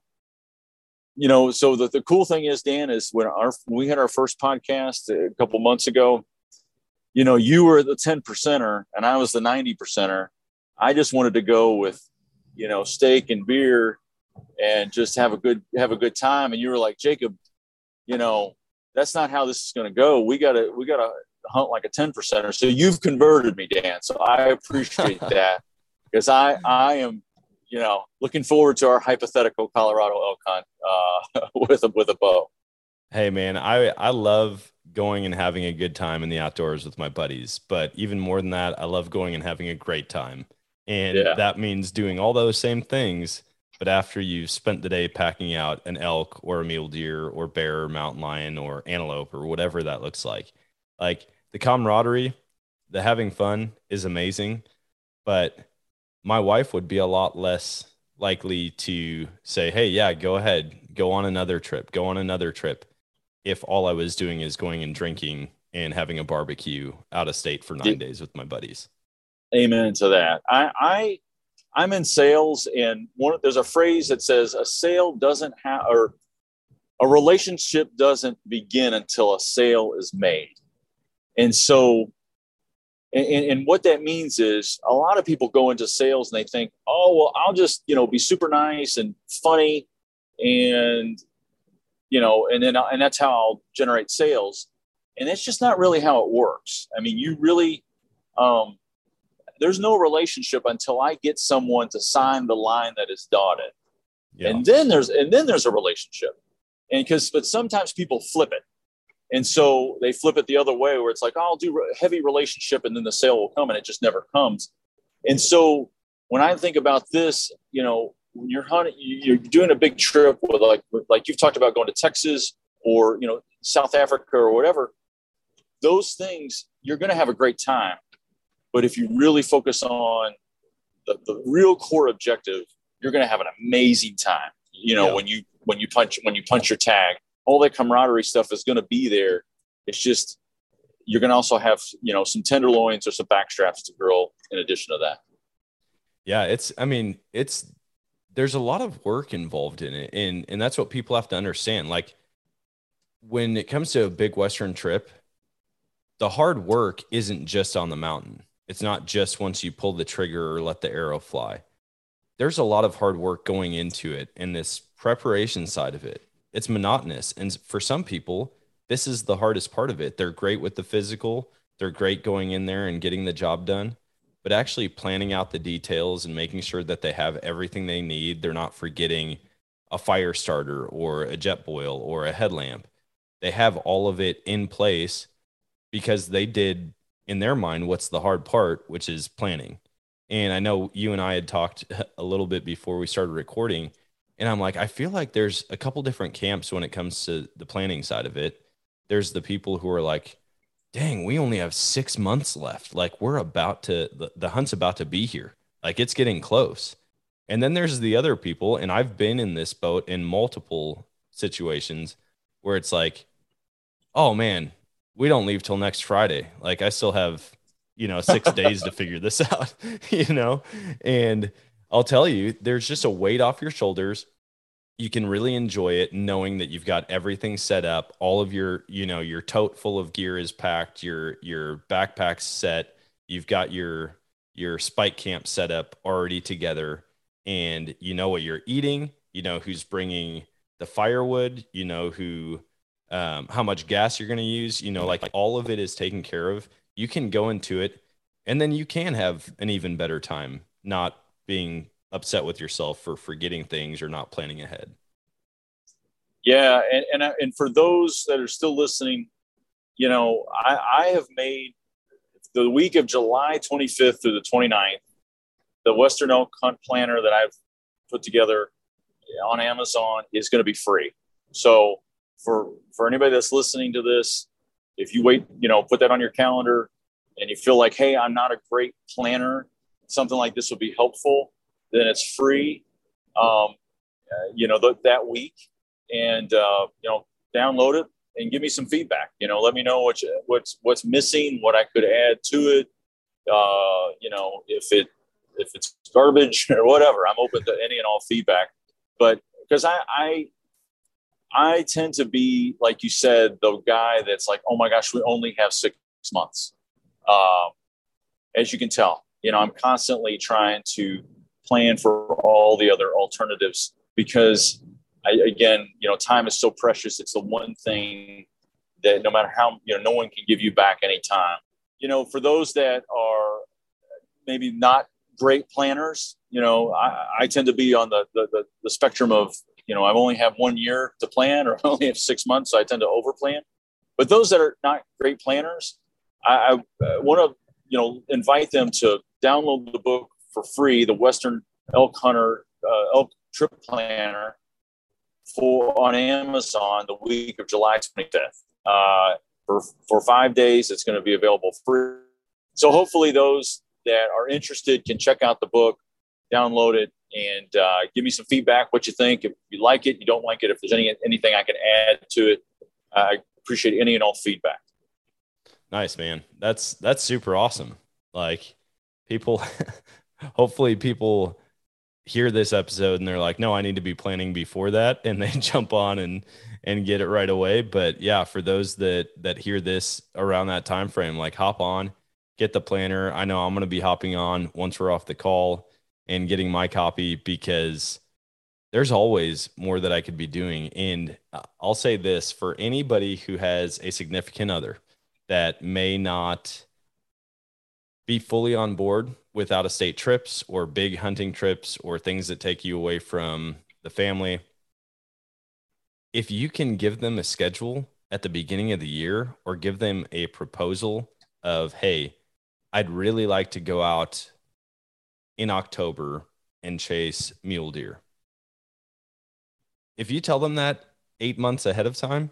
you know so the, the cool thing is dan is when our we had our first podcast a couple months ago you know you were the 10 percenter and i was the 90 percenter i just wanted to go with you know steak and beer and just have a good have a good time. And you were like, Jacob, you know, that's not how this is going to go. We gotta we gotta hunt like a ten percenter. So you've converted me, Dan. So I appreciate that because I I am you know looking forward to our hypothetical Colorado elk hunt uh, with a with a bow. Hey man, I I love going and having a good time in the outdoors with my buddies, but even more than that, I love going and having a great time. And yeah. that means doing all those same things but after you've spent the day packing out an elk or a mule deer or bear or mountain lion or antelope or whatever that looks like, like the camaraderie, the having fun is amazing. But my wife would be a lot less likely to say, Hey, yeah, go ahead, go on another trip, go on another trip. If all I was doing is going and drinking and having a barbecue out of state for nine days with my buddies. Amen to that. I, I I'm in sales, and one there's a phrase that says a sale doesn't have or a relationship doesn't begin until a sale is made. And so, and, and what that means is a lot of people go into sales and they think, oh, well, I'll just, you know, be super nice and funny and, you know, and then, and that's how I'll generate sales. And it's just not really how it works. I mean, you really, um, there's no relationship until I get someone to sign the line that is dotted. Yeah. And then there's and then there's a relationship. And because but sometimes people flip it. And so they flip it the other way where it's like, oh, I'll do heavy relationship and then the sale will come and it just never comes. And so when I think about this, you know, when you're hunting, you're doing a big trip with like, like you've talked about going to Texas or, you know, South Africa or whatever, those things, you're going to have a great time. But if you really focus on the, the real core objective, you're going to have an amazing time. You know, yeah. when you when you punch when you punch your tag, all that camaraderie stuff is going to be there. It's just you're going to also have you know some tenderloins or some backstraps to grill in addition to that. Yeah, it's. I mean, it's there's a lot of work involved in it, and and that's what people have to understand. Like when it comes to a big Western trip, the hard work isn't just on the mountain. It's not just once you pull the trigger or let the arrow fly. There's a lot of hard work going into it and this preparation side of it. It's monotonous. And for some people, this is the hardest part of it. They're great with the physical, they're great going in there and getting the job done, but actually planning out the details and making sure that they have everything they need. They're not forgetting a fire starter or a jet Jetboil or a headlamp. They have all of it in place because they did in their mind what's the hard part, which is planning. And I know you and I had talked a little bit before we started recording. And I'm like, I feel like there's a couple different camps when it comes to the planning side of it. There's the people who are like, dang, we only have six months left. Like, we're about to, the, the hunt's about to be here. Like, it's getting close. And then there's the other people. And I've been in this boat in multiple situations where it's like, oh man, we don't leave till next Friday. Like I still have you know, six days to figure this out, you know? And I'll tell you, there's just a weight off your shoulders. You can really enjoy it knowing that you've got everything set up. All of your, you know, your tote full of gear is packed, your your backpack's set, you've got your your spike camp set up already together and you know what you're eating, you know who's bringing the firewood, you know who um, how much gas you're going to use, you know, like, like all of it is taken care of. You can go into it and then you can have an even better time not being upset with yourself for forgetting things or not planning ahead. Yeah, and and, and for those that are still listening, you know, I, I have made the week of July 25th through the 29th, the Western Elk Hunt Planner that I've put together on Amazon is going to be free. So for for anybody that's listening to this, if you wait, you know, put that on your calendar, and you feel like, hey, I'm not a great planner, something like this would be helpful. Then it's free, um, uh, you know, th- that week, and uh, you know, download it and give me some feedback. You know, let me know what you, what's what's missing, what I could add to it. Uh, you know, if it if it's garbage or whatever, I'm open to any and all feedback. But because I, I I tend to be, like you said, the guy that's like, oh my gosh, we only have six months. Um, as you can tell, you know, I'm constantly trying to plan for all the other alternatives because, I, again, you know, time is so precious. It's the one thing that no matter how, you know, no one can give you back any time. You know, for those that are maybe not great planners, you know, I, I tend to be on the, the, the, the spectrum of you know, I only have one year to plan or I only have six months, so I tend to overplan. But those that are not great planners, I, I want to, you know, invite them to download the book for free, the Western Elk Hunter uh, Elk Trip Planner for on Amazon the week of July 25th. Uh, for, for five days, it's going to be available free. So hopefully those that are interested can check out the book, download it, and uh, give me some feedback. What you think? If you like it, you don't like it. If there's any anything I can add to it, I appreciate any and all feedback. Nice, man. That's that's super awesome. Like people, hopefully people hear this episode and they're like, no, I need to be planning before that, and they jump on and and get it right away. But yeah, for those that that hear this around that time frame, like hop on, get the planner. I know I'm going to be hopping on once we're off the call and getting my copy because there's always more that I could be doing. And uh, I'll say this for anybody who has a significant other that may not be fully on board with out of state trips or big hunting trips or things that take you away from the family. If you can give them a schedule at the beginning of the year or give them a proposal of, hey, I'd really like to go out in October and chase mule deer. If you tell them that eight months ahead of time,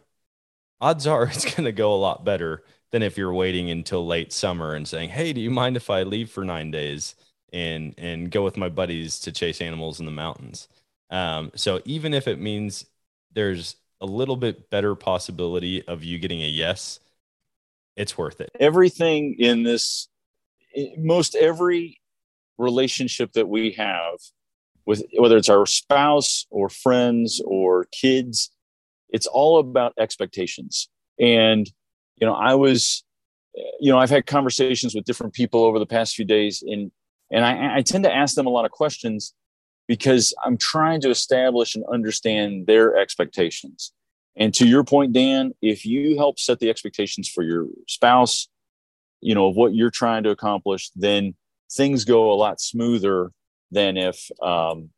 odds are it's going to go a lot better than if you're waiting until late summer and saying, "Hey, do you mind if I leave for nine days and and go with my buddies to chase animals in the mountains?" Um, so even if it means there's a little bit better possibility of you getting a yes, it's worth it. Everything in this, most every relationship that we have with whether it's our spouse or friends or kids it's all about expectations. And you know i was you know i've had conversations with different people over the past few days and and I, I tend to ask them a lot of questions because i'm trying to establish and understand their expectations. And to your point dan if you help set the expectations for your spouse you know of what you're trying to accomplish then things go a lot smoother than if um,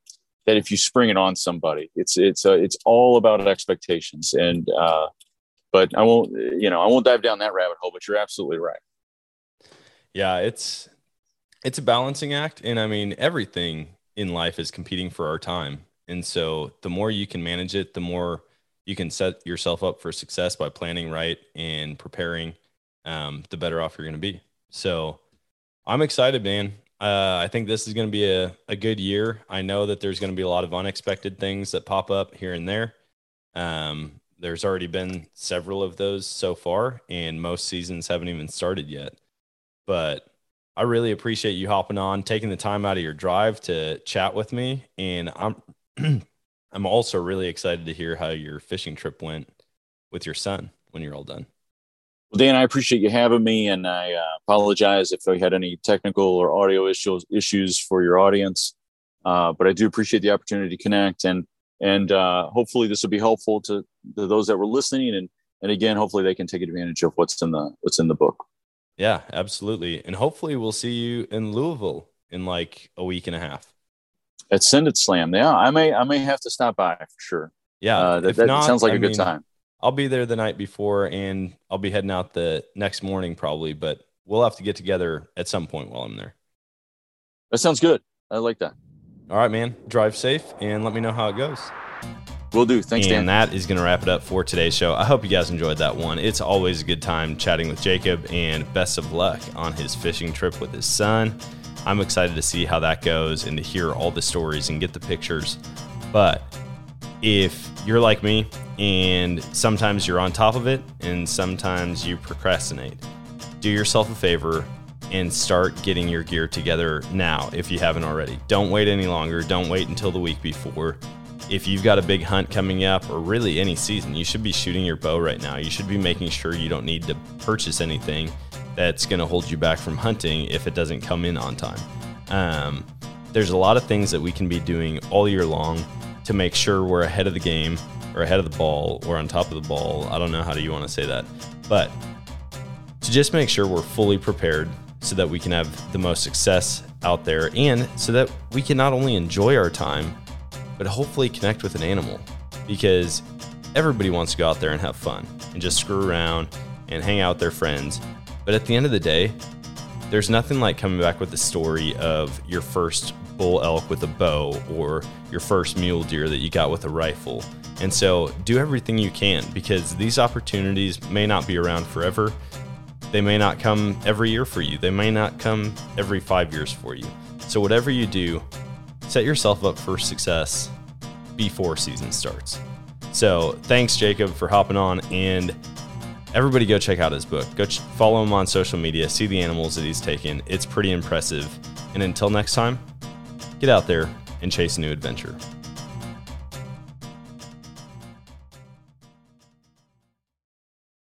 that if you spring it on somebody. It's it's uh, it's all about expectations, and uh, but I won't you know I won't dive down that rabbit hole. But you're absolutely right. Yeah, it's it's a balancing act, and I mean everything in life is competing for our time, and so the more you can manage it, the more you can set yourself up for success by planning right and preparing. Um, the better off you're going to be. So I'm excited, man. Uh, I think this is going to be a, a good year. I know that there's going to be a lot of unexpected things that pop up here and there. Um, there's already been several of those so far, and most seasons haven't even started yet. But I really appreciate you hopping on, taking the time out of your drive to chat with me. And I'm I'm also really excited to hear how your fishing trip went with your son when you're all done. Well, Dan, I appreciate you having me, and I uh, apologize if I had any technical or audio issues issues for your audience. Uh, but I do appreciate the opportunity to connect, and and uh, hopefully this will be helpful to, to those that were listening, and and again, hopefully they can take advantage of what's in the what's in the book. Yeah, absolutely, and hopefully we'll see you in Louisville in like a week and a half at Send It Slam. Yeah, I may I may have to stop by for sure. Yeah, uh, that, that not, sounds like I a good time. I'll be there the night before and I'll be heading out the next morning probably, but we'll have to get together at some point while I'm there. That sounds good. I like that. All right, man. Drive safe and let me know how it goes. Will do. Thanks, and Dan. And that is going to wrap it up for today's show. I hope you guys enjoyed that one. It's always a good time chatting with Jacob, and best of luck on his fishing trip with his son. I'm excited to see how that goes and to hear all the stories and get the pictures. But if you're like me and sometimes you're on top of it and sometimes you procrastinate, do yourself a favor and start getting your gear together now if you haven't already. Don't wait any longer. Don't wait until the week before. If you've got a big hunt coming up or really any season, you should be shooting your bow right now. You should be making sure you don't need to purchase anything that's going to hold you back from hunting if it doesn't come in on time. Um, there's a lot of things that we can be doing all year long to make sure we're ahead of the game or ahead of the ball or on top of the ball. I don't know how do you want to say that, but to just make sure we're fully prepared so that we can have the most success out there and so that we can not only enjoy our time, but hopefully connect with an animal because everybody wants to go out there and have fun and just screw around and hang out with their friends. But at the end of the day, there's nothing like coming back with the story of your first bull elk with a bow or your first mule deer that you got with a rifle. And so do everything you can because these opportunities may not be around forever. They may not come every year for you, they may not come every five years for you. So, whatever you do, set yourself up for success before season starts. So, thanks, Jacob, for hopping on. And everybody go check out his book. Go ch- follow him on social media, see the animals that he's taken. It's pretty impressive. And until next time, get out there and chase a new adventure.